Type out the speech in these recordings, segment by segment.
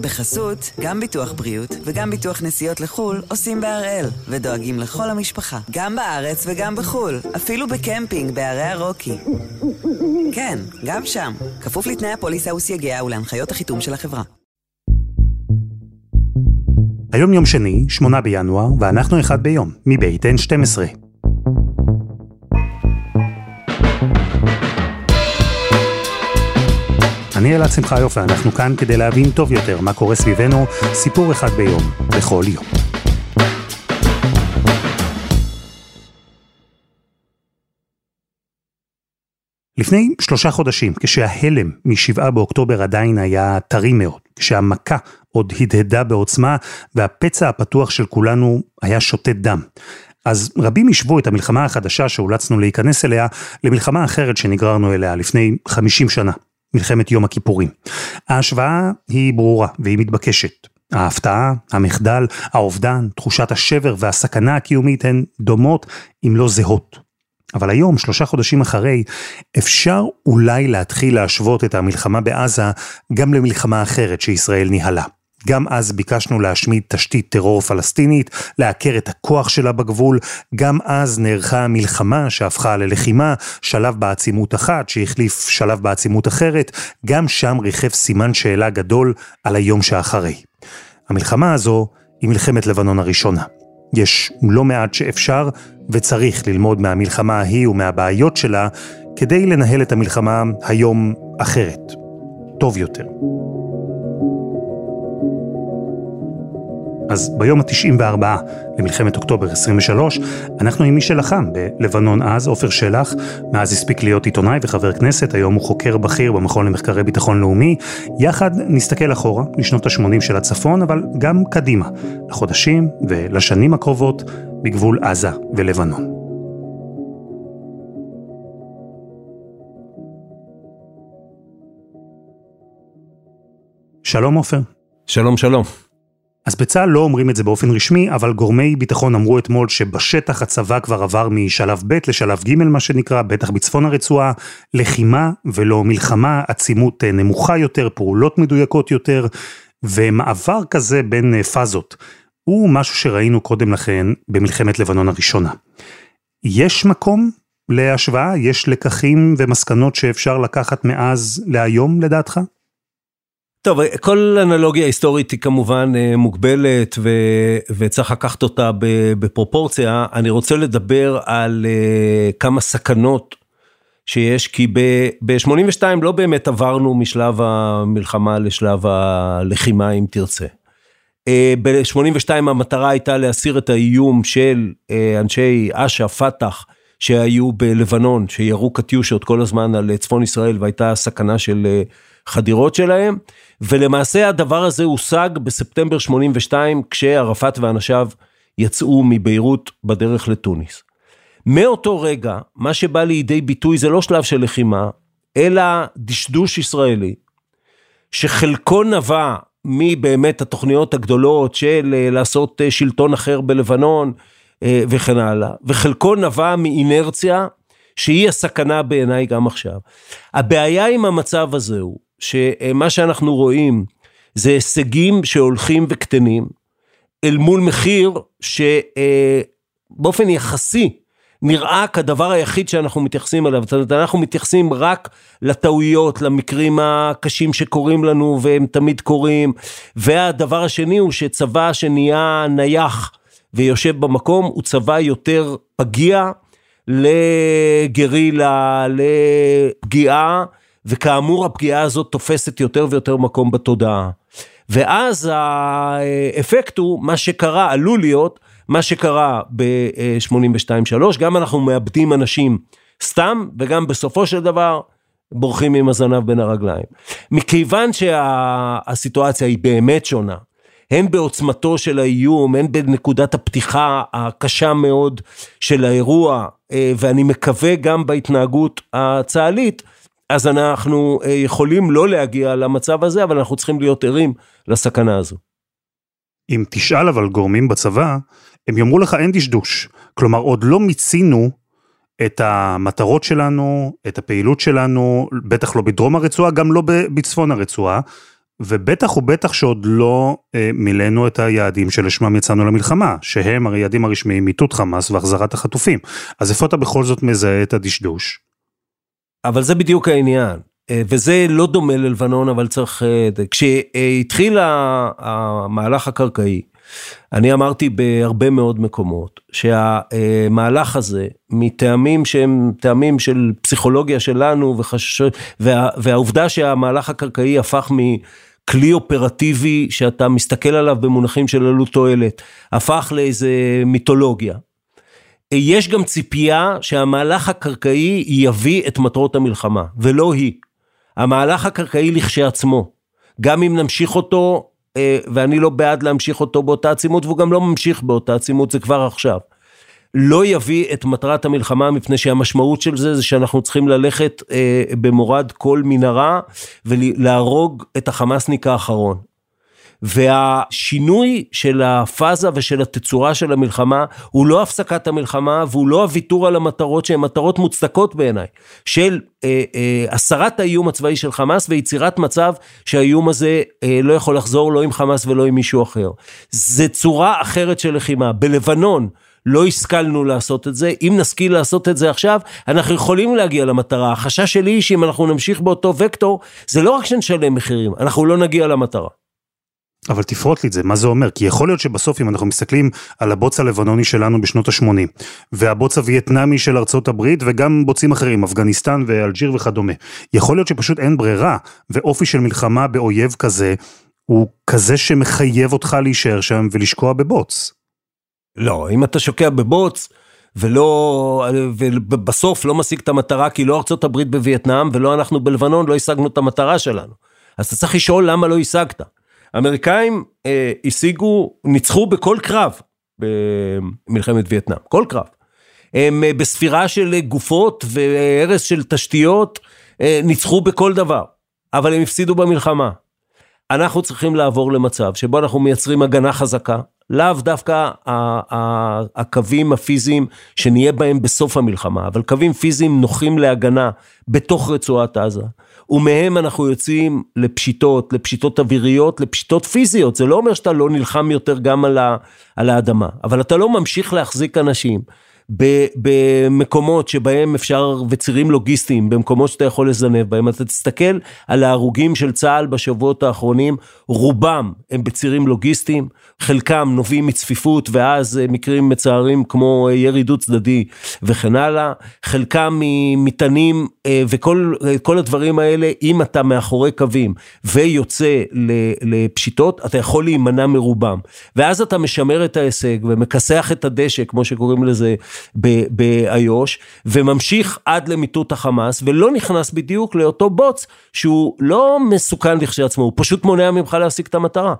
בחסות, גם ביטוח בריאות וגם ביטוח נסיעות לחו"ל עושים בהראל, ודואגים לכל המשפחה, גם בארץ וגם בחו"ל, אפילו בקמפינג בערי הרוקי. כן, גם שם, כפוף לתנאי הפוליסה וסייגיה ולהנחיות החיתום של החברה. היום יום שני, 8 בינואר, ואנחנו אחד ביום, מבית N12. אני אלעד שמחיוף ואנחנו כאן כדי להבין טוב יותר מה קורה סביבנו, סיפור אחד ביום, בכל יום. לפני שלושה חודשים, כשההלם מ-7 באוקטובר עדיין היה טרי מאוד, כשהמכה עוד הדהדה בעוצמה והפצע הפתוח של כולנו היה שותת דם. אז רבים השוו את המלחמה החדשה שאולצנו להיכנס אליה למלחמה אחרת שנגררנו אליה לפני 50 שנה, מלחמת יום הכיפורים. ההשוואה היא ברורה והיא מתבקשת. ההפתעה, המחדל, האובדן, תחושת השבר והסכנה הקיומית הן דומות אם לא זהות. אבל היום, שלושה חודשים אחרי, אפשר אולי להתחיל להשוות את המלחמה בעזה גם למלחמה אחרת שישראל ניהלה. גם אז ביקשנו להשמיד תשתית טרור פלסטינית, לעקר את הכוח שלה בגבול, גם אז נערכה מלחמה שהפכה ללחימה, שלב בעצימות אחת שהחליף שלב בעצימות אחרת, גם שם ריחף סימן שאלה גדול על היום שאחרי. המלחמה הזו היא מלחמת לבנון הראשונה. יש לא מעט שאפשר וצריך ללמוד מהמלחמה ההיא ומהבעיות שלה כדי לנהל את המלחמה היום אחרת, טוב יותר. אז ביום ה-94 למלחמת אוקטובר 23, אנחנו עם מי שלחם בלבנון אז, עופר שלח, מאז הספיק להיות עיתונאי וחבר כנסת, היום הוא חוקר בכיר במכון למחקרי ביטחון לאומי. יחד נסתכל אחורה, לשנות ה-80 של הצפון, אבל גם קדימה, לחודשים ולשנים הקרובות בגבול עזה ולבנון. שלום עופר. שלום שלום. אז בצה"ל לא אומרים את זה באופן רשמי, אבל גורמי ביטחון אמרו אתמול שבשטח הצבא כבר עבר משלב ב' לשלב ג', מה שנקרא, בטח בצפון הרצועה, לחימה ולא מלחמה, עצימות אה, נמוכה יותר, פעולות מדויקות יותר, ומעבר כזה בין אה, פאזות, הוא משהו שראינו קודם לכן במלחמת לבנון הראשונה. יש מקום להשוואה? יש לקחים ומסקנות שאפשר לקחת מאז להיום לדעתך? טוב, כל אנלוגיה היסטורית היא כמובן אה, מוגבלת ו, וצריך לקחת אותה בפרופורציה. אני רוצה לדבר על uh, כמה סכנות שיש, כי ב-82 לא באמת עברנו משלב המלחמה לשלב הלחימה, אם תרצה. Uh, ב-82 המטרה הייתה להסיר את האיום של אנשי אש"ף, פת"ח, שהיו בלבנון, שירו קטיושות כל הזמן על צפון ישראל והייתה סכנה של חדירות שלהם. ולמעשה הדבר הזה הושג בספטמבר 82, כשערפאת ואנשיו יצאו מביירות בדרך לתוניס. מאותו רגע, מה שבא לידי ביטוי זה לא שלב של לחימה, אלא דשדוש ישראלי, שחלקו נבע מבאמת התוכניות הגדולות של אה, לעשות אה, שלטון אחר בלבנון אה, וכן הלאה, וחלקו נבע מאינרציה שהיא הסכנה בעיניי גם עכשיו. הבעיה עם המצב הזה הוא שמה שאנחנו רואים זה הישגים שהולכים וקטנים, אל מול מחיר שבאופן יחסי נראה כדבר היחיד שאנחנו מתייחסים אליו, זאת אומרת, אנחנו מתייחסים רק לטעויות, למקרים הקשים שקורים לנו והם תמיד קורים, והדבר השני הוא שצבא שנהיה נייח ויושב במקום הוא צבא יותר פגיע לגרילה, לפגיעה. וכאמור הפגיעה הזאת תופסת יותר ויותר מקום בתודעה. ואז האפקט הוא מה שקרה, עלול להיות, מה שקרה ב-82-3, גם אנחנו מאבדים אנשים סתם, וגם בסופו של דבר בורחים עם הזנב בין הרגליים. מכיוון שהסיטואציה היא באמת שונה, הן בעוצמתו של האיום, הן בנקודת הפתיחה הקשה מאוד של האירוע, אה, ואני מקווה גם בהתנהגות הצה"לית, אז אנחנו אה, יכולים לא להגיע למצב הזה, אבל אנחנו צריכים להיות ערים לסכנה הזו. אם תשאל אבל גורמים בצבא, הם יאמרו לך אין דשדוש. כלומר, עוד לא מיצינו את המטרות שלנו, את הפעילות שלנו, בטח לא בדרום הרצועה, גם לא בצפון הרצועה. ובטח ובטח שעוד לא אה, מילאנו את היעדים שלשמם יצאנו למלחמה, שהם היעדים הרשמיים מיטוט חמאס והחזרת החטופים. אז איפה אתה בכל זאת מזהה את הדשדוש? אבל זה בדיוק העניין. אה, וזה לא דומה ללבנון, אבל צריך... אה, כשהתחיל המהלך הקרקעי, אני אמרתי בהרבה מאוד מקומות שהמהלך הזה, מטעמים שהם טעמים של פסיכולוגיה שלנו, וחש... וה... והעובדה שהמהלך הקרקעי הפך מ... כלי אופרטיבי שאתה מסתכל עליו במונחים של עלות תועלת, הפך לאיזה מיתולוגיה. יש גם ציפייה שהמהלך הקרקעי יביא את מטרות המלחמה, ולא היא. המהלך הקרקעי לכשעצמו, גם אם נמשיך אותו, אה, ואני לא בעד להמשיך אותו באותה עצימות, והוא גם לא ממשיך באותה עצימות, זה כבר עכשיו. לא יביא את מטרת המלחמה, מפני שהמשמעות של זה, זה שאנחנו צריכים ללכת אה, במורד כל מנהרה, ולהרוג את החמאסניק האחרון. והשינוי של הפאזה ושל התצורה של המלחמה הוא לא הפסקת המלחמה והוא לא הוויתור על המטרות שהן מטרות מוצדקות בעיניי, של אה, אה, הסרת האיום הצבאי של חמאס ויצירת מצב שהאיום הזה אה, לא יכול לחזור לא עם חמאס ולא עם מישהו אחר. זה צורה אחרת של לחימה. בלבנון לא השכלנו לעשות את זה, אם נשכיל לעשות את זה עכשיו, אנחנו יכולים להגיע למטרה. החשש שלי היא שאם אנחנו נמשיך באותו וקטור, זה לא רק שנשלם מחירים, אנחנו לא נגיע למטרה. אבל תפרוט לי את זה, מה זה אומר? כי יכול להיות שבסוף אם אנחנו מסתכלים על הבוץ הלבנוני שלנו בשנות ה-80, והבוץ הווייטנמי של ארצות הברית, וגם בוצים אחרים, אפגניסטן ואלג'יר וכדומה, יכול להיות שפשוט אין ברירה, ואופי של מלחמה באויב כזה, הוא כזה שמחייב אותך להישאר שם ולשקוע בבוץ. לא, אם אתה שוקע בבוץ, ולא, ובסוף לא משיג את המטרה, כי לא ארצות הברית בווייטנאם, ולא אנחנו בלבנון, לא השגנו את המטרה שלנו. אז אתה צריך לשאול למה לא השגת. האמריקאים אה, השיגו, ניצחו בכל קרב במלחמת וייטנאם, כל קרב. הם אה, בספירה של גופות והרס של תשתיות, אה, ניצחו בכל דבר, אבל הם הפסידו במלחמה. אנחנו צריכים לעבור למצב שבו אנחנו מייצרים הגנה חזקה, לאו דווקא הקווים הפיזיים שנהיה בהם בסוף המלחמה, אבל קווים פיזיים נוחים להגנה בתוך רצועת עזה. ומהם אנחנו יוצאים לפשיטות, לפשיטות אוויריות, לפשיטות פיזיות. זה לא אומר שאתה לא נלחם יותר גם על, האדמה, אבל אתה לא ממשיך להחזיק אנשים. במקומות שבהם אפשר, וצירים לוגיסטיים, במקומות שאתה יכול לזנב בהם, אתה תסתכל על ההרוגים של צה"ל בשבועות האחרונים, רובם הם בצירים לוגיסטיים, חלקם נובעים מצפיפות ואז אה, מקרים מצערים כמו אה, ירי דו צדדי וכן הלאה, חלקם ממטענים אה, וכל הדברים האלה, אם אתה מאחורי קווים ויוצא לפשיטות, אתה יכול להימנע מרובם. ואז אתה משמר את ההישג ומכסח את הדשא, כמו שקוראים לזה באיו"ש, וממשיך עד למיטוט החמאס, ולא נכנס בדיוק לאותו בוץ שהוא לא מסוכן לכשעצמו, הוא פשוט מונע ממך להשיג את המטרה.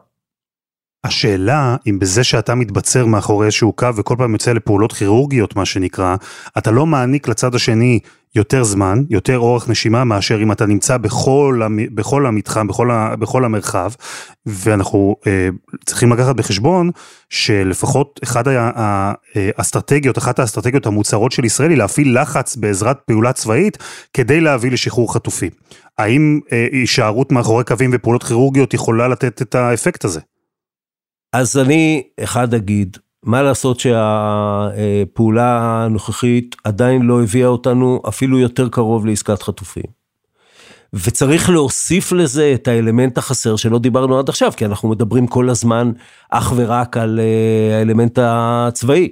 השאלה אם בזה שאתה מתבצר מאחורי איזשהו קו וכל פעם יוצא לפעולות כירורגיות מה שנקרא, אתה לא מעניק לצד השני יותר זמן, יותר אורך נשימה מאשר אם אתה נמצא בכל, בכל המתחם, בכל, בכל המרחב, ואנחנו אה, צריכים לקחת בחשבון שלפחות אחת האסטרטגיות, אחת האסטרטגיות המוצהרות של ישראל היא להפעיל לחץ בעזרת פעולה צבאית כדי להביא לשחרור חטופים. האם אה, הישארות מאחורי קווים ופעולות כירורגיות יכולה לתת את האפקט הזה? אז אני אחד אגיד, מה לעשות שהפעולה הנוכחית עדיין לא הביאה אותנו אפילו יותר קרוב לעסקת חטופים. וצריך להוסיף לזה את האלמנט החסר שלא דיברנו עד עכשיו, כי אנחנו מדברים כל הזמן אך ורק על אה, האלמנט הצבאי,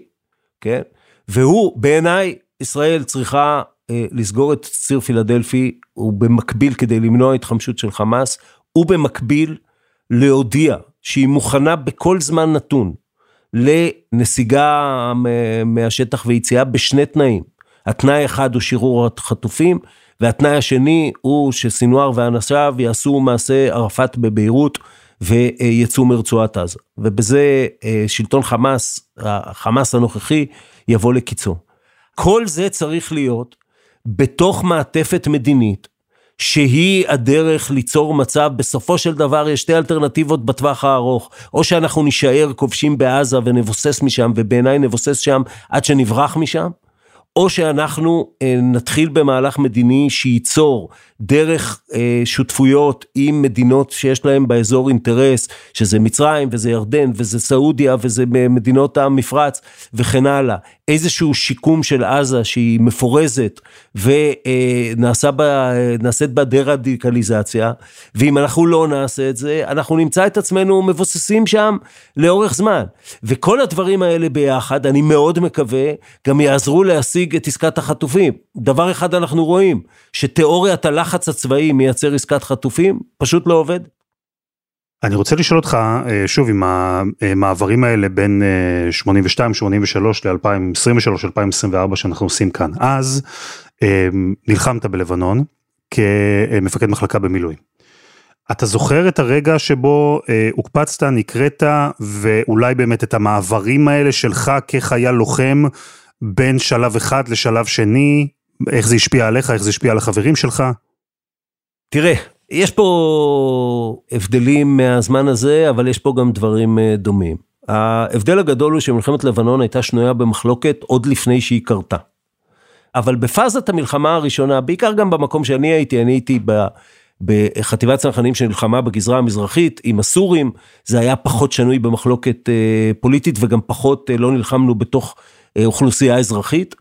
כן? והוא, בעיניי, ישראל צריכה אה, לסגור את ציר פילדלפי, ובמקביל כדי למנוע התחמשות של חמאס, ובמקביל להודיע שהיא מוכנה בכל זמן נתון לנסיגה מהשטח ויציאה בשני תנאים. התנאי האחד הוא שחרור החטופים, והתנאי השני הוא שסינואר ואנשיו יעשו מעשה ערפאת בביירות ויצאו מרצועת עזה. ובזה אה, שלטון חמאס, החמאס הנוכחי, יבוא לקיצו. כל זה צריך להיות בתוך מעטפת מדינית שהיא הדרך ליצור מצב, בסופו של דבר יש שתי אלטרנטיבות בטווח הארוך, או שאנחנו נישאר כובשים בעזה ונבוסס משם, ובעיניי נבוסס שם עד שנברח משם, או שאנחנו אה, נתחיל במהלך מדיני שייצור דרך אה, שותפויות עם מדינות שיש להן באזור אינטרס, שזה מצרים וזה ירדן וזה סעודיה וזה מדינות המפרץ וכן הלאה. איזשהו שיקום של עזה שהיא מפורזת ונעשית בה, בה דה-רדיקליזציה, ואם אנחנו לא נעשה את זה, אנחנו נמצא את עצמנו מבוססים שם לאורך זמן. וכל הדברים האלה ביחד, אני מאוד מקווה, גם יעזרו להשיג את עסקת החטופים. דבר אחד אנחנו רואים, שתיאוריית הלחץ הצבאי מייצר עסקת חטופים, פשוט לא עובד. אני רוצה לשאול אותך אה, שוב עם המעברים האלה בין 82, 83 ל-2023, 2024 שאנחנו עושים כאן. אז אה, נלחמת בלבנון כמפקד מחלקה במילואים. אתה זוכר את הרגע שבו אה, הוקפצת, נקראת, ואולי באמת את המעברים האלה שלך כחייל לוחם בין שלב אחד לשלב שני, איך זה השפיע עליך, איך זה השפיע על החברים שלך? תראה, יש פה הבדלים מהזמן הזה, אבל יש פה גם דברים אה, דומים. ההבדל הגדול הוא שמלחמת לבנון הייתה שנויה במחלוקת עוד לפני שהיא קרתה. אבל בפאזת המלחמה הראשונה, בעיקר גם במקום שאני הייתי, אני הייתי ב... בחטיבת צנחנים שנלחמה בגזרה המזרחית עם הסורים, זה היה פחות שנוי במחלוקת אה, פוליטית וגם פחות אה, לא נלחמנו בתוך אה, אוכלוסייה אזרחית.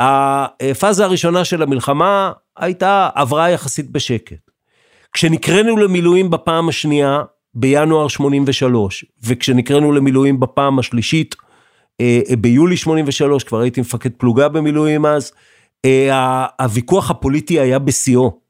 הפאזה הראשונה של המלחמה הייתה, עברה יחסית בשקט. כשנקראנו למילואים בפעם השנייה, בינואר 83, וכשנקראנו למילואים בפעם השלישית, אה, ביולי 83, כבר הייתי מפקד פלוגה במילואים אז, אה, הוויכוח הפוליטי היה בשיאו.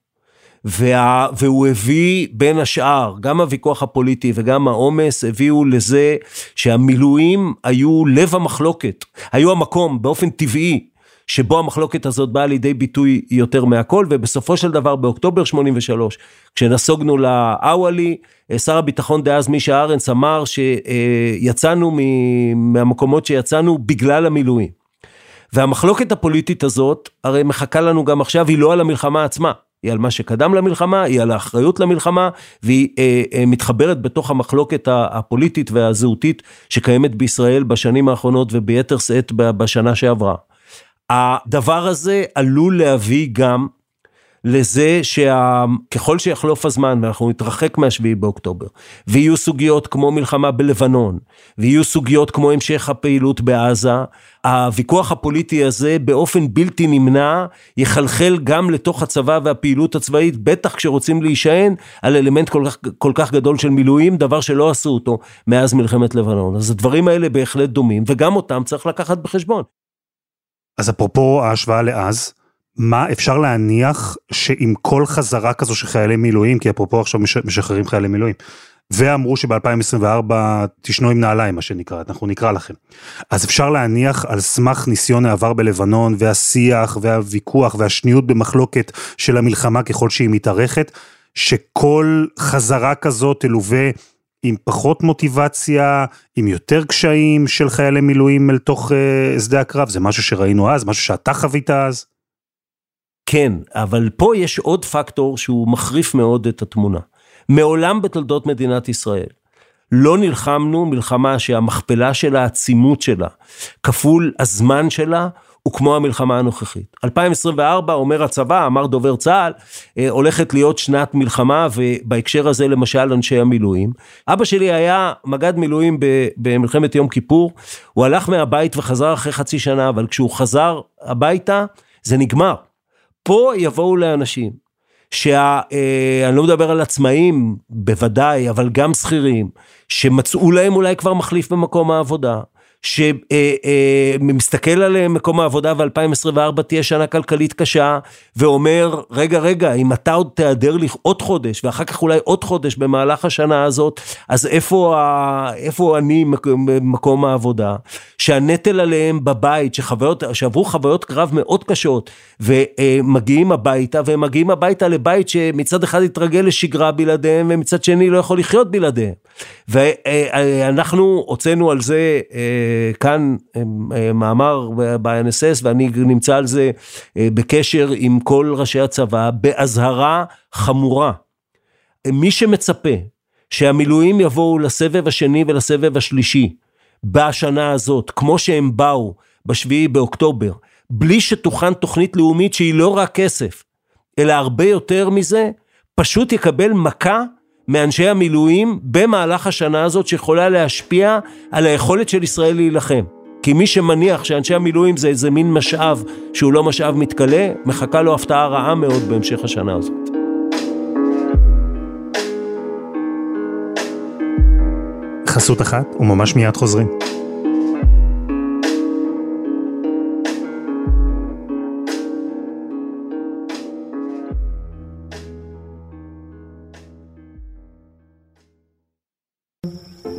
וה, והוא הביא בין השאר, גם הוויכוח הפוליטי וגם העומס הביאו לזה שהמילואים היו לב המחלוקת, היו המקום באופן טבעי שבו המחלוקת הזאת באה לידי ביטוי יותר מהכל, ובסופו של דבר באוקטובר 83, כשנסוגנו לאוואלי, שר הביטחון דאז מישה ארנס אמר שיצאנו מהמקומות שיצאנו בגלל המילואים. והמחלוקת הפוליטית הזאת, הרי מחכה לנו גם עכשיו, היא לא על המלחמה עצמה. היא על מה שקדם למלחמה, היא על האחריות למלחמה, והיא אה, אה, מתחברת בתוך המחלוקת הפוליטית והזהותית שקיימת בישראל בשנים האחרונות וביתר שאת בשנה שעברה. הדבר הזה עלול להביא גם לזה שככל שיחלוף הזמן ואנחנו נתרחק מהשביעי באוקטובר ויהיו סוגיות כמו מלחמה בלבנון ויהיו סוגיות כמו המשך הפעילות בעזה, הוויכוח הפוליטי הזה באופן בלתי נמנע יחלחל גם לתוך הצבא והפעילות הצבאית, בטח כשרוצים להישען על אלמנט כל כך, כל כך גדול של מילואים, דבר שלא עשו אותו מאז מלחמת לבנון. אז הדברים האלה בהחלט דומים וגם אותם צריך לקחת בחשבון. אז אפרופו ההשוואה לאז, מה אפשר להניח שעם כל חזרה כזו של חיילי מילואים, כי אפרופו עכשיו משחררים חיילי מילואים, ואמרו שב-2024 תשנו עם נעליים, מה שנקרא, אנחנו נקרא לכם. אז אפשר להניח על סמך ניסיון העבר בלבנון, והשיח, והוויכוח, והשניות במחלוקת של המלחמה ככל שהיא מתארכת, שכל חזרה כזאת תלווה עם פחות מוטיבציה, עם יותר קשיים של חיילי מילואים אל תוך uh, שדה הקרב? זה משהו שראינו אז, משהו שאתה חווית אז? כן, אבל פה יש עוד פקטור שהוא מחריף מאוד את התמונה. מעולם בתולדות מדינת ישראל לא נלחמנו מלחמה שהמכפלה של העצימות שלה כפול הזמן שלה הוא כמו המלחמה הנוכחית. 2024 אומר הצבא, אמר דובר צה"ל, אה, הולכת להיות שנת מלחמה ובהקשר הזה למשל אנשי המילואים. אבא שלי היה מג"ד מילואים במלחמת יום כיפור, הוא הלך מהבית וחזר אחרי חצי שנה, אבל כשהוא חזר הביתה זה נגמר. פה יבואו לאנשים שאני אה, לא מדבר על עצמאים בוודאי, אבל גם שכירים, שמצאו להם אולי כבר מחליף במקום העבודה, שמסתכל על מקום העבודה ו-2024 תהיה שנה כלכלית קשה, ואומר, רגע, רגע, אם אתה עוד תיעדר לי עוד חודש, ואחר כך אולי עוד חודש במהלך השנה הזאת, אז איפה, ה... איפה אני במקום העבודה? שהנטל עליהם בבית, שחוויות, שעברו חוויות קרב מאוד קשות, ומגיעים הביתה, והם מגיעים הביתה לבית שמצד אחד התרגל לשגרה בלעדיהם, ומצד שני לא יכול לחיות בלעדיהם. ואנחנו הוצאנו על זה אה, כאן אה, מאמר ב-NSS ואני נמצא על זה אה, בקשר עם כל ראשי הצבא באזהרה חמורה. מי שמצפה שהמילואים יבואו לסבב השני ולסבב השלישי בשנה הזאת, כמו שהם באו בשביעי באוקטובר, בלי שתוכן תוכנית לאומית שהיא לא רק כסף, אלא הרבה יותר מזה, פשוט יקבל מכה מאנשי המילואים במהלך השנה הזאת שיכולה להשפיע על היכולת של ישראל להילחם. כי מי שמניח שאנשי המילואים זה איזה מין משאב שהוא לא משאב מתכלה, מחכה לו הפתעה רעה מאוד בהמשך השנה הזאת. חסות אחת וממש מיד חוזרים.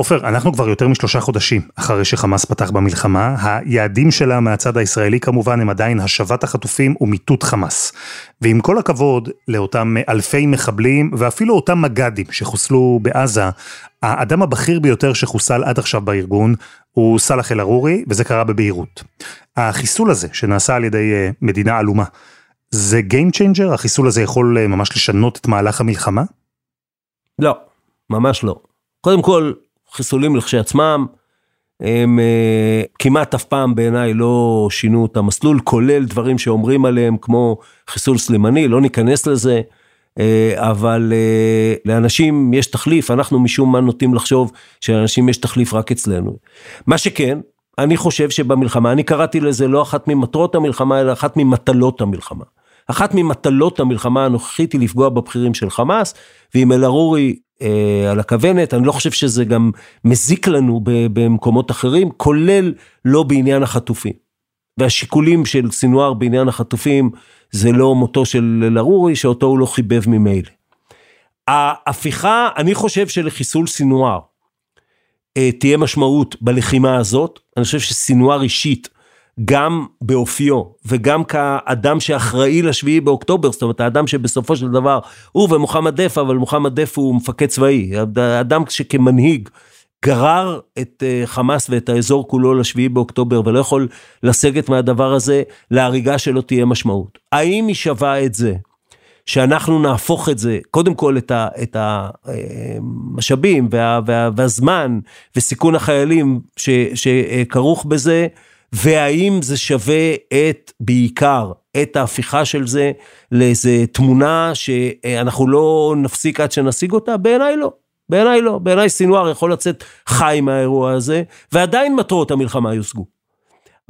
עופר, אנחנו כבר יותר משלושה חודשים אחרי שחמאס פתח במלחמה, היעדים שלה מהצד הישראלי כמובן הם עדיין השבת החטופים ומיטוט חמאס. ועם כל הכבוד לאותם אלפי מחבלים ואפילו אותם מג"דים שחוסלו בעזה, האדם הבכיר ביותר שחוסל עד עכשיו בארגון הוא סאלח אל-ערורי, וזה קרה בבהירות. החיסול הזה שנעשה על ידי אה, מדינה עלומה, זה Game Changer? החיסול הזה יכול אה, ממש לשנות את מהלך המלחמה? לא, ממש לא. קודם כל, חיסולים לכשעצמם, הם uh, כמעט אף פעם בעיניי לא שינו את המסלול, כולל דברים שאומרים עליהם כמו חיסול סלימני, לא ניכנס לזה, uh, אבל uh, לאנשים יש תחליף, אנחנו משום מה נוטים לחשוב שלאנשים יש תחליף רק אצלנו. מה שכן, אני חושב שבמלחמה, אני קראתי לזה לא אחת ממטרות המלחמה, אלא אחת ממטלות המלחמה. אחת ממטלות המלחמה הנוכחית היא לפגוע בבכירים של חמאס, ואם אל-ערורי אה, על הכוונת, אני לא חושב שזה גם מזיק לנו במקומות אחרים, כולל לא בעניין החטופים. והשיקולים של סינואר בעניין החטופים זה לא מותו של אל-ערורי, שאותו הוא לא חיבב ממילא. ההפיכה, אני חושב שלחיסול סינואר אה, תהיה משמעות בלחימה הזאת, אני חושב שסינואר אישית, גם באופיו וגם כאדם שאחראי לשביעי באוקטובר, זאת אומרת האדם שבסופו של דבר הוא ומוחמד דף, אבל מוחמד דף הוא מפקד צבאי, אדם שכמנהיג גרר את אה, חמאס ואת האזור כולו לשביעי באוקטובר ולא יכול לסגת מהדבר הזה, להריגה שלו תהיה משמעות. האם היא שווה את זה? שאנחנו נהפוך את זה, קודם כל את המשאבים אה, וה, וה, והזמן וסיכון החיילים ש, שכרוך בזה, והאם זה שווה את, בעיקר, את ההפיכה של זה לאיזה תמונה שאנחנו לא נפסיק עד שנשיג אותה? בעיניי לא. בעיניי לא. בעיניי סינואר יכול לצאת חי מהאירוע הזה, ועדיין מטרות המלחמה יושגו.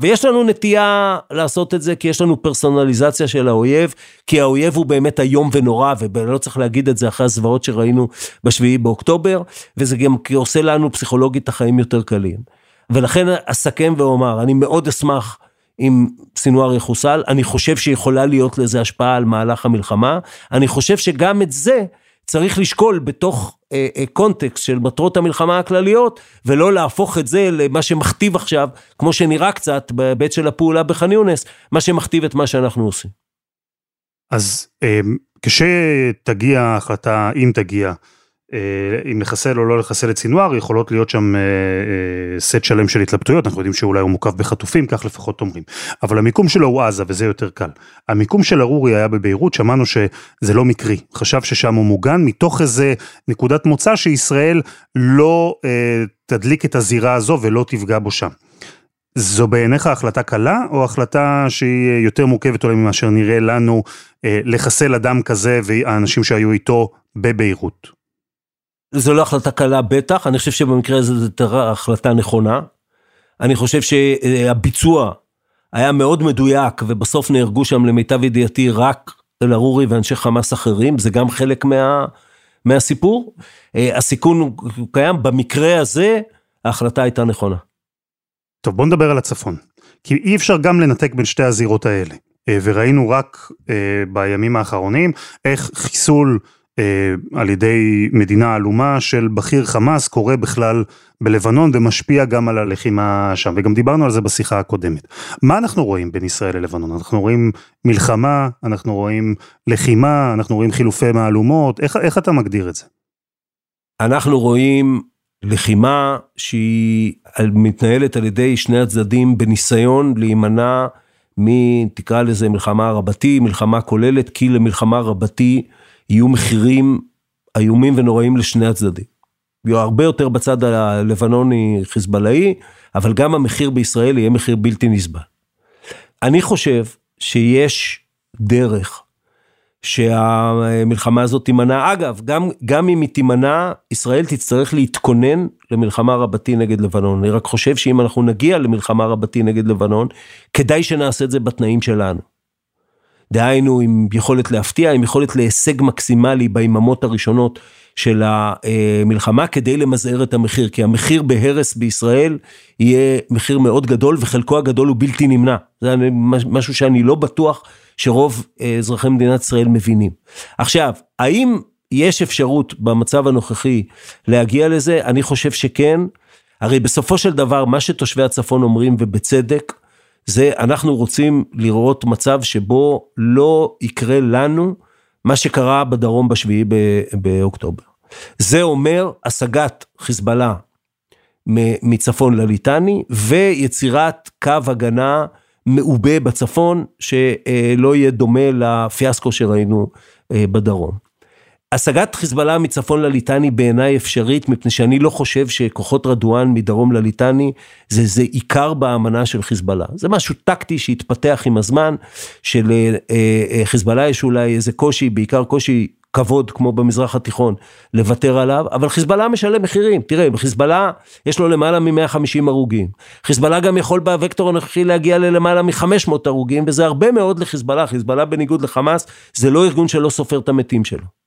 ויש לנו נטייה לעשות את זה כי יש לנו פרסונליזציה של האויב, כי האויב הוא באמת איום ונורא, ולא צריך להגיד את זה אחרי הזוועות שראינו בשביעי באוקטובר, וזה גם עושה לנו פסיכולוגית את החיים יותר קלים. ולכן אסכם ואומר, אני מאוד אשמח אם סינואר יחוסל, אני חושב שיכולה להיות לזה השפעה על מהלך המלחמה, אני חושב שגם את זה צריך לשקול בתוך אה, אה, קונטקסט של מטרות המלחמה הכלליות, ולא להפוך את זה למה שמכתיב עכשיו, כמו שנראה קצת בהיבט של הפעולה בח'אן יונס, מה שמכתיב את מה שאנחנו עושים. אז אה, כשתגיע ההחלטה, אם תגיע, אם לחסל או לא לחסל את סינואר, יכולות להיות שם אה, אה, סט שלם של התלבטויות, אנחנו יודעים שאולי הוא מוקף בחטופים, כך לפחות אומרים. אבל המיקום שלו הוא עזה, וזה יותר קל. המיקום של ארורי היה בביירות, שמענו שזה לא מקרי. חשב ששם הוא מוגן, מתוך איזה נקודת מוצא שישראל לא אה, תדליק את הזירה הזו ולא תפגע בו שם. זו בעיניך החלטה קלה, או החלטה שהיא יותר מורכבת אולי ממה נראה לנו אה, לחסל אדם כזה והאנשים שהיו איתו בביירות? זו לא החלטה קלה בטח, אני חושב שבמקרה הזה זו יותר החלטה נכונה. אני חושב שהביצוע היה מאוד מדויק, ובסוף נהרגו שם למיטב ידיעתי רק אל-ערורי ואנשי חמאס אחרים, זה גם חלק מה, מהסיפור. אה, הסיכון קיים, במקרה הזה ההחלטה הייתה נכונה. טוב, בוא נדבר על הצפון. כי אי אפשר גם לנתק בין שתי הזירות האלה. אה, וראינו רק אה, בימים האחרונים איך חיסול על ידי מדינה עלומה של בכיר חמאס קורה בכלל בלבנון ומשפיע גם על הלחימה שם, וגם דיברנו על זה בשיחה הקודמת. מה אנחנו רואים בין ישראל ללבנון? אנחנו רואים מלחמה, אנחנו רואים לחימה, אנחנו רואים חילופי מהלומות, איך, איך אתה מגדיר את זה? אנחנו רואים לחימה שהיא מתנהלת על ידי שני הצדדים בניסיון להימנע מי תקרא לזה מלחמה רבתי, מלחמה כוללת, כי למלחמה רבתי יהיו מחירים איומים ונוראים לשני הצדדים. יהיו הרבה יותר בצד הלבנוני חיזבאללאי, אבל גם המחיר בישראל יהיה מחיר בלתי נסבל. אני חושב שיש דרך שהמלחמה הזאת תימנע. אגב, גם, גם אם היא תימנע, ישראל תצטרך להתכונן למלחמה רבתי נגד לבנון. אני רק חושב שאם אנחנו נגיע למלחמה רבתי נגד לבנון, כדאי שנעשה את זה בתנאים שלנו. דהיינו, עם יכולת להפתיע, עם יכולת להישג מקסימלי ביממות הראשונות של המלחמה, כדי למזער את המחיר. כי המחיר בהרס בישראל יהיה מחיר מאוד גדול, וחלקו הגדול הוא בלתי נמנע. זה משהו שאני לא בטוח שרוב אה, אזרחי מדינת ישראל מבינים. עכשיו, האם יש אפשרות במצב הנוכחי להגיע לזה? אני חושב שכן. הרי בסופו של דבר, מה שתושבי הצפון אומרים, ובצדק, זה אנחנו רוצים לראות מצב שבו לא יקרה לנו מה שקרה בדרום בשביעי באוקטובר. זה אומר השגת חיזבאללה מצפון לליטני ויצירת קו הגנה מעובה בצפון, שלא יהיה דומה לפיאסקו שראינו אה, בדרום. השגת חיזבאללה מצפון לליטני בעיניי אפשרית, מפני שאני לא חושב שכוחות רדואן מדרום לליטני זה, זה עיקר באמנה של חיזבאללה. זה משהו טקטי שהתפתח עם הזמן, שלחיזבאללה אה, אה, יש אולי איזה קושי, בעיקר קושי כבוד כמו במזרח התיכון לוותר עליו, אבל חיזבאללה משלם מחירים. תראה, בחיזבאללה יש לו למעלה מ-150 הרוגים. חיזבאללה גם יכול בווקטור הנוכחי להגיע ללמעלה מ-500 הרוגים, וזה הרבה מאוד לחיזבאללה. חיזבאללה בניגוד לחמאס, זה לא ארגון שלא סופר את המתים שלו.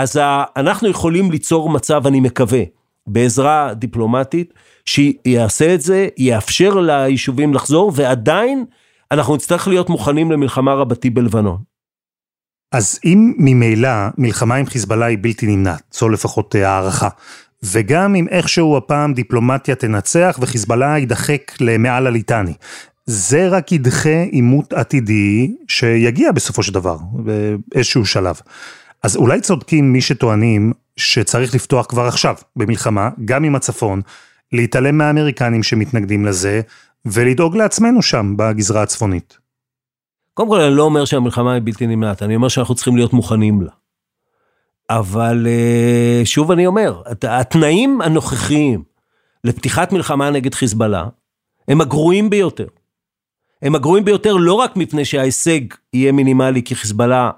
אז אנחנו יכולים ליצור מצב, אני מקווה, בעזרה דיפלומטית, שיעשה את זה, יאפשר ליישובים לחזור, ועדיין אנחנו נצטרך להיות מוכנים למלחמה רבתי בלבנון. אז אם ממילא מלחמה עם חיזבאללה היא בלתי נמנעת, זו לפחות אה, הערכה, וגם אם איכשהו הפעם דיפלומטיה תנצח וחיזבאללה יידחק למעל הליטני, זה רק ידחה עימות עתידי שיגיע בסופו של דבר, באיזשהו שלב. אז אולי צודקים מי שטוענים שצריך לפתוח כבר עכשיו במלחמה, גם עם הצפון, להתעלם מהאמריקנים שמתנגדים לזה, ולדאוג לעצמנו שם, בגזרה הצפונית. קודם כל אני לא אומר שהמלחמה היא בלתי נמנעת, אני אומר שאנחנו צריכים להיות מוכנים לה. אבל אה, שוב אני אומר, התנאים הנוכחיים לפתיחת מלחמה נגד חיזבאללה, הם הגרועים ביותר. הם הגרועים ביותר לא רק מפני שההישג יהיה מינימלי כי חיזבאללה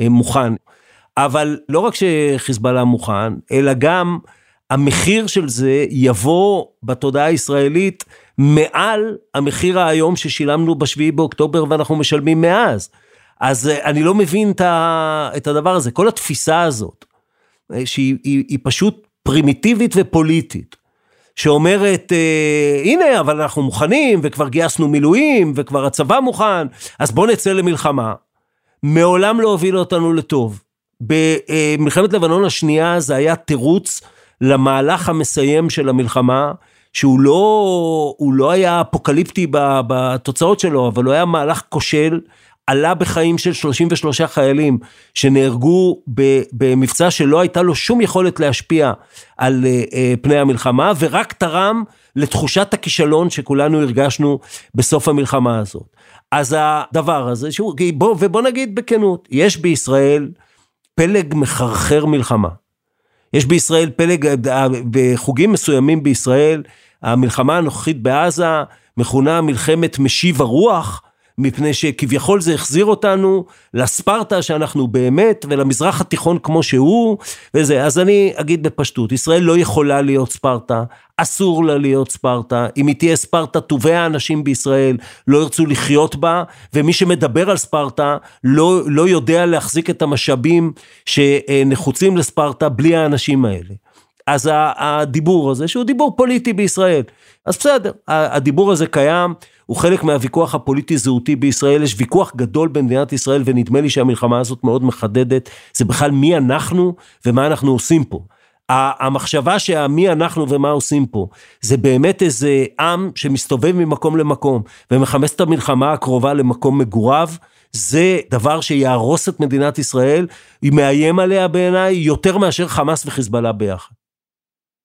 אה, מוכן, אבל לא רק שחיזבאללה מוכן, אלא גם המחיר של זה יבוא בתודעה הישראלית מעל המחיר האיום ששילמנו בשביעי באוקטובר ואנחנו משלמים מאז. אז אה, אני לא מבין את הדבר הזה, כל התפיסה הזאת, אה, שהיא היא, היא פשוט פרימיטיבית ופוליטית, שאומרת, אה, הנה, אבל אנחנו מוכנים, וכבר גייסנו מילואים, וכבר הצבא מוכן, אז בואו נצא למלחמה. מעולם לא הוביל אותנו לטוב. במלחמת לבנון השנייה זה היה תירוץ למהלך המסיים של המלחמה, שהוא לא, לא היה אפוקליפטי בתוצאות שלו, אבל הוא היה מהלך כושל, עלה בחיים של 33 חיילים שנהרגו במבצע שלא הייתה לו שום יכולת להשפיע על אה, אה, פני המלחמה, ורק תרם לתחושת הכישלון שכולנו הרגשנו בסוף המלחמה הזאת. אז הדבר הזה, שהוא, בוא, ובוא נגיד בכנות, יש בישראל פלג מחרחר מלחמה. יש בישראל פלג, בחוגים מסוימים בישראל, המלחמה הנוכחית בעזה מכונה מלחמת משיב הרוח, מפני שכביכול זה החזיר אותנו לספרטה שאנחנו באמת, ולמזרח התיכון כמו שהוא, וזה. אז אני אגיד בפשטות, ישראל לא יכולה להיות ספרטה, אסור לה להיות ספרטה, אם היא תהיה ספרטה, טובי האנשים בישראל לא ירצו לחיות בה, ומי שמדבר על ספרטה לא, לא יודע להחזיק את המשאבים שנחוצים לספרטה בלי האנשים האלה. אז הדיבור הזה, שהוא דיבור פוליטי בישראל, אז בסדר, הדיבור הזה קיים, הוא חלק מהוויכוח הפוליטי-זהותי בישראל, יש ויכוח גדול במדינת ישראל, ונדמה לי שהמלחמה הזאת מאוד מחדדת, זה בכלל מי אנחנו ומה אנחנו עושים פה. המחשבה שהמי אנחנו ומה עושים פה, זה באמת איזה עם שמסתובב ממקום למקום, ומחמש את המלחמה הקרובה למקום מגוריו, זה דבר שיהרוס את מדינת ישראל, היא מאיים עליה בעיניי יותר מאשר חמאס וחיזבאללה ביחד.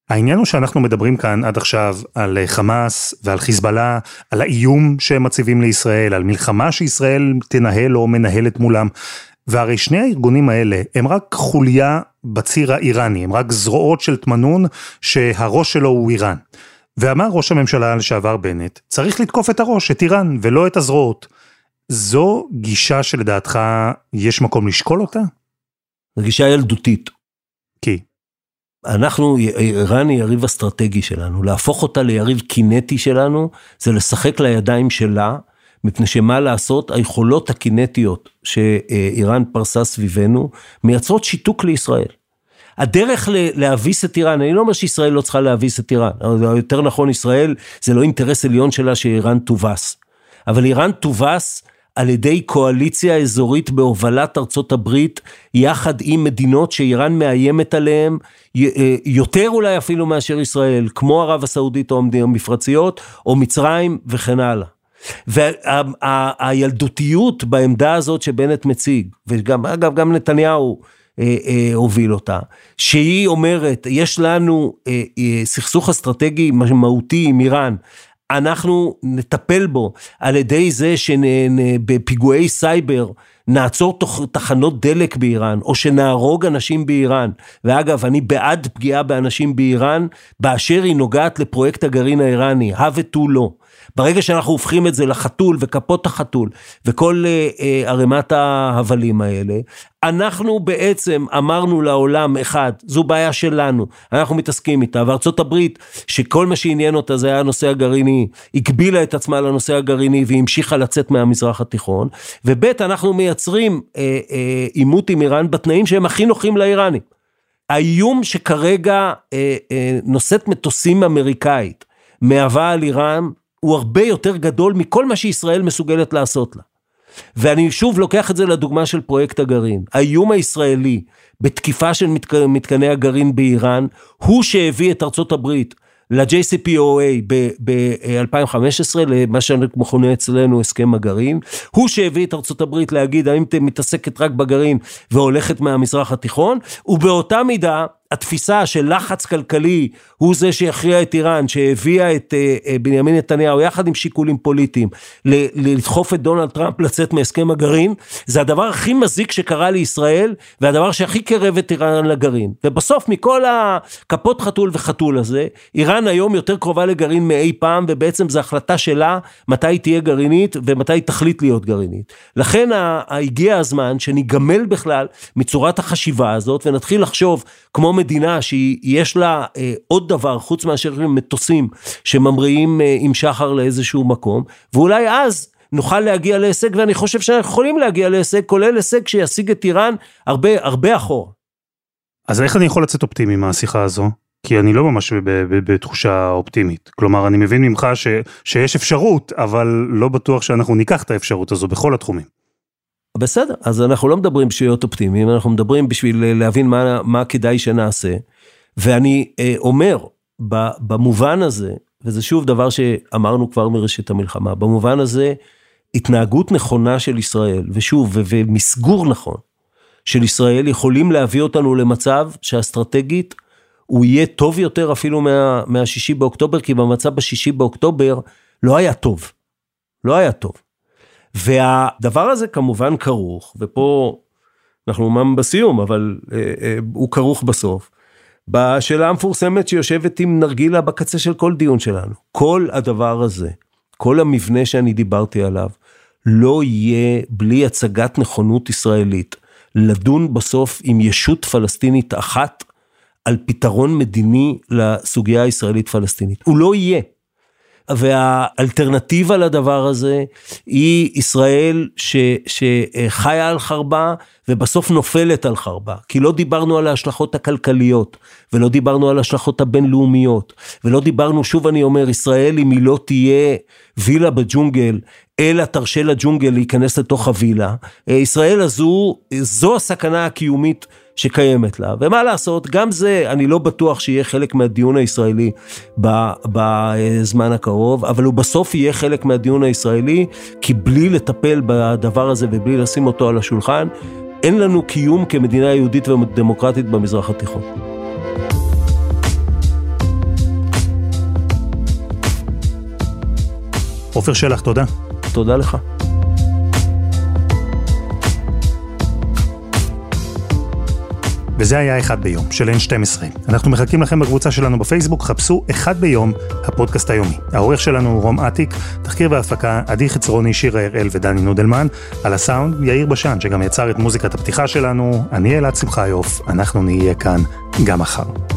העניין הוא שאנחנו מדברים כאן עד עכשיו על חמאס ועל חיזבאללה, על האיום שהם מציבים לישראל, על מלחמה שישראל תנהל או מנהלת מולם. והרי שני הארגונים האלה הם רק חוליה בציר האיראני, הם רק זרועות של תמנון שהראש שלו הוא איראן. ואמר ראש הממשלה לשעבר בנט, צריך לתקוף את הראש, את איראן, ולא את הזרועות. זו גישה שלדעתך יש מקום לשקול אותה? זו גישה ילדותית. אנחנו, איראן היא יריב אסטרטגי שלנו, להפוך אותה ליריב קינטי שלנו, זה לשחק לידיים שלה, מפני שמה לעשות, היכולות הקינטיות שאיראן פרסה סביבנו, מייצרות שיתוק לישראל. הדרך להביס את איראן, אני לא אומר שישראל לא צריכה להביס את איראן, יותר נכון ישראל, זה לא אינטרס עליון שלה שאיראן תובס. אבל איראן תובס על ידי קואליציה אזורית בהובלת ארצות הברית, יחד עם מדינות שאיראן מאיימת עליהן, אה, יותר אולי אפילו מאשר ישראל, כמו ערב הסעודית או המפרציות, או מצרים וכן הלאה. והילדותיות בעמדה הזאת שבנט מציג, וגם, אגב, גם נתניהו אה, אה, הוביל אותה, שהיא אומרת, יש לנו אה, אה, סכסוך אסטרטגי משמעותי עם איראן, אנחנו נטפל בו על ידי זה שבפיגועי סייבר נעצור תחנות דלק באיראן, או שנהרוג אנשים באיראן. ואגב, אני בעד פגיעה באנשים באיראן, באשר היא נוגעת לפרויקט הגרעין האיראני, הא ותו לא. ברגע שאנחנו הופכים את זה לחתול וכפות החתול וכל אה, אה, ערימת ההבלים האלה, אנחנו בעצם אמרנו לעולם, אחד, זו בעיה שלנו, אנחנו מתעסקים איתה, וארצות הברית, שכל מה שעניין אותה זה היה הנושא הגרעיני, הגבילה את עצמה לנושא הגרעיני והמשיכה לצאת מהמזרח התיכון, וב' אנחנו מייצרים אה, אה, עימות אה, עם איראן בתנאים שהם הכי נוחים לאיראנים. האיום שכרגע אה, אה, נושאת מטוסים אמריקאית מהווה על איראן הוא הרבה יותר גדול מכל מה שישראל מסוגלת לעשות לה. ואני שוב לוקח את זה לדוגמה של פרויקט הגרעין. האיום הישראלי בתקיפה של מתק... מתקני הגרעין באיראן, הוא שהביא את ארצות הברית ל-JCPOA ב-2015, למה שמכונה אצלנו הסכם הגרעין, הוא שהביא את ארצות הברית להגיד האם אתם מתעסקת רק בגרעין והולכת מהמזרח התיכון, ובאותה מידה התפיסה של לחץ כלכלי הוא זה שיכריע את איראן, שהביאה את אה, אה, בנימין נתניהו יחד עם שיקולים פוליטיים לדחוף את דונלד טראמפ לצאת מהסכם הגרעין, זה הדבר הכי מזיק שקרה לישראל והדבר שהכי קרב את איראן לגרעין. ובסוף מכל הכפות חתול וחתול הזה, איראן היום יותר קרובה לגרעין מאי פעם ובעצם זו החלטה שלה מתי היא תהיה גרעינית ומתי היא תחליט להיות גרעינית. לכן הגיע הזמן שניגמל בכלל מצורת החשיבה הזאת ונתחיל לחשוב כמו מדינה שיש לה אה, עוד דבר חוץ מאשר מטוסים שממריאים אה, עם שחר לאיזשהו מקום, ואולי אז נוכל להגיע להישג, ואני חושב שאנחנו יכולים להגיע להישג, כולל הישג שישיג את איראן הרבה הרבה אחורה. אז איך אני יכול לצאת אופטימי מהשיחה הזו? כי אני לא ממש בתחושה אופטימית. כלומר, אני מבין ממך ש, שיש אפשרות, אבל לא בטוח שאנחנו ניקח את האפשרות הזו בכל התחומים. בסדר, אז אנחנו לא מדברים בשביל להיות אופטימיים, אנחנו מדברים בשביל אה, להבין מה, מה כדאי שנעשה. ואני אה, אומר, במובן הזה, וזה שוב דבר שאמרנו כבר מראשית המלחמה, במובן הזה, התנהגות נכונה של ישראל, ושוב, ומסגור נכון של ישראל, יכולים להביא אותנו למצב שאסטרטגית הוא יהיה טוב יותר אפילו מה, מהשישי באוקטובר, כי במצב בשישי באוקטובר לא היה טוב. לא היה טוב. והדבר הזה כמובן כרוך, ופה אנחנו אומנם בסיום, אבל אה, אה, הוא כרוך בסוף, בשאלה המפורסמת שיושבת עם נרגילה בקצה של כל דיון שלנו. כל הדבר הזה, כל המבנה שאני דיברתי עליו, לא יהיה בלי הצגת נכונות ישראלית לדון בסוף עם ישות פלסטינית אחת על פתרון מדיני לסוגיה הישראלית פלסטינית. הוא לא יהיה. והאלטרנטיבה לדבר הזה היא ישראל ש, שחיה על חרבה ובסוף נופלת על חרבה. כי לא דיברנו על ההשלכות הכלכליות, ולא דיברנו על ההשלכות הבינלאומיות, ולא דיברנו, שוב אני אומר, ישראל אם היא לא תהיה וילה בג'ונגל, אלא תרשה לג'ונגל להיכנס לתוך הווילה, ישראל הזו, זו הסכנה הקיומית. שקיימת לה. ומה לעשות, גם זה, אני לא בטוח שיהיה חלק מהדיון הישראלי בזמן הקרוב, אבל הוא בסוף יהיה חלק מהדיון הישראלי, כי בלי לטפל בדבר הזה ובלי לשים אותו על השולחן, אין לנו קיום כמדינה יהודית ודמוקרטית במזרח התיכון. עופר שלח, תודה. תודה לך. וזה היה אחד ביום של N12. אנחנו מחכים לכם בקבוצה שלנו בפייסבוק, חפשו אחד ביום, הפודקאסט היומי. העורך שלנו הוא רום אטיק, תחקיר והפקה עדי חצרוני, שירה הראל ודני נודלמן, על הסאונד יאיר בשן, שגם יצר את מוזיקת הפתיחה שלנו, אני אלעד שמחיוף, אנחנו נהיה כאן גם מחר.